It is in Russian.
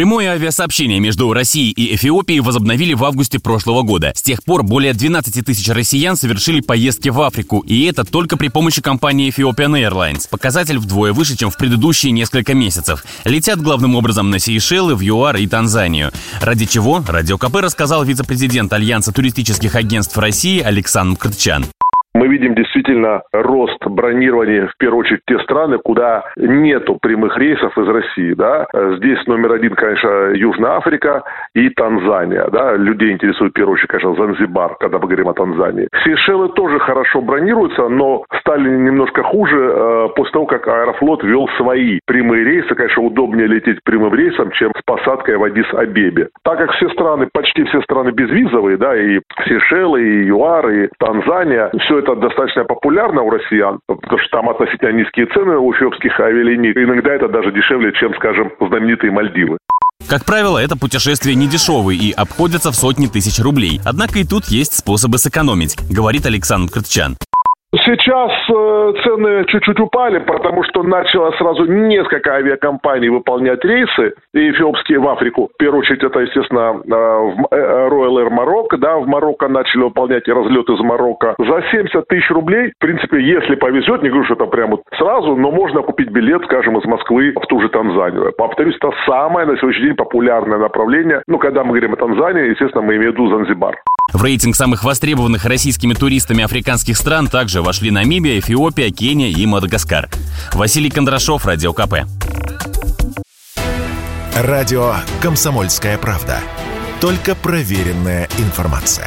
Прямое авиасообщение между Россией и Эфиопией возобновили в августе прошлого года. С тех пор более 12 тысяч россиян совершили поездки в Африку, и это только при помощи компании Ethiopian Airlines. Показатель вдвое выше, чем в предыдущие несколько месяцев. Летят главным образом на Сейшелы, в ЮАР и Танзанию. Ради чего Радио КП рассказал вице-президент Альянса туристических агентств России Александр Кртчан. Мы видим действительно рост бронирования, в первую очередь, те страны, куда нету прямых рейсов из России. Да? Здесь номер один, конечно, Южная Африка и Танзания. Да? Людей интересует, в первую очередь, конечно, Занзибар, когда мы говорим о Танзании. Сейшелы тоже хорошо бронируются, но стали немножко хуже э, после того, как Аэрофлот ввел свои прямые рейсы. Конечно, удобнее лететь прямым рейсом, чем с посадкой в Адис-Абебе. Так как все страны, почти все страны безвизовые, да, и Сейшелы, и ЮАР, и Танзания, все это достаточно популярно у россиян, потому что там относительно низкие цены у эфиопских авиалиний. Иногда это даже дешевле, чем, скажем, знаменитые Мальдивы. Как правило, это путешествие не дешевые и обходятся в сотни тысяч рублей. Однако и тут есть способы сэкономить, говорит Александр Крытчан. Сейчас э, цены чуть-чуть упали, потому что начало сразу несколько авиакомпаний выполнять рейсы, эфиопские в Африку. В первую очередь это, естественно, э, э, Royal Air Morocco, да, в Марокко начали выполнять разлеты из Марокко. За 70 тысяч рублей, в принципе, если повезет, не говорю, что это прямо сразу, но можно купить билет, скажем, из Москвы в ту же Танзанию. Повторюсь, это самое на сегодняшний день популярное направление. Ну, когда мы говорим о Танзании, естественно, мы имеем в виду Занзибар. В рейтинг самых востребованных российскими туристами африканских стран также вошли Намибия, Эфиопия, Кения и Мадагаскар. Василий Кондрашов, Радио КП. Радио «Комсомольская правда». Только проверенная информация.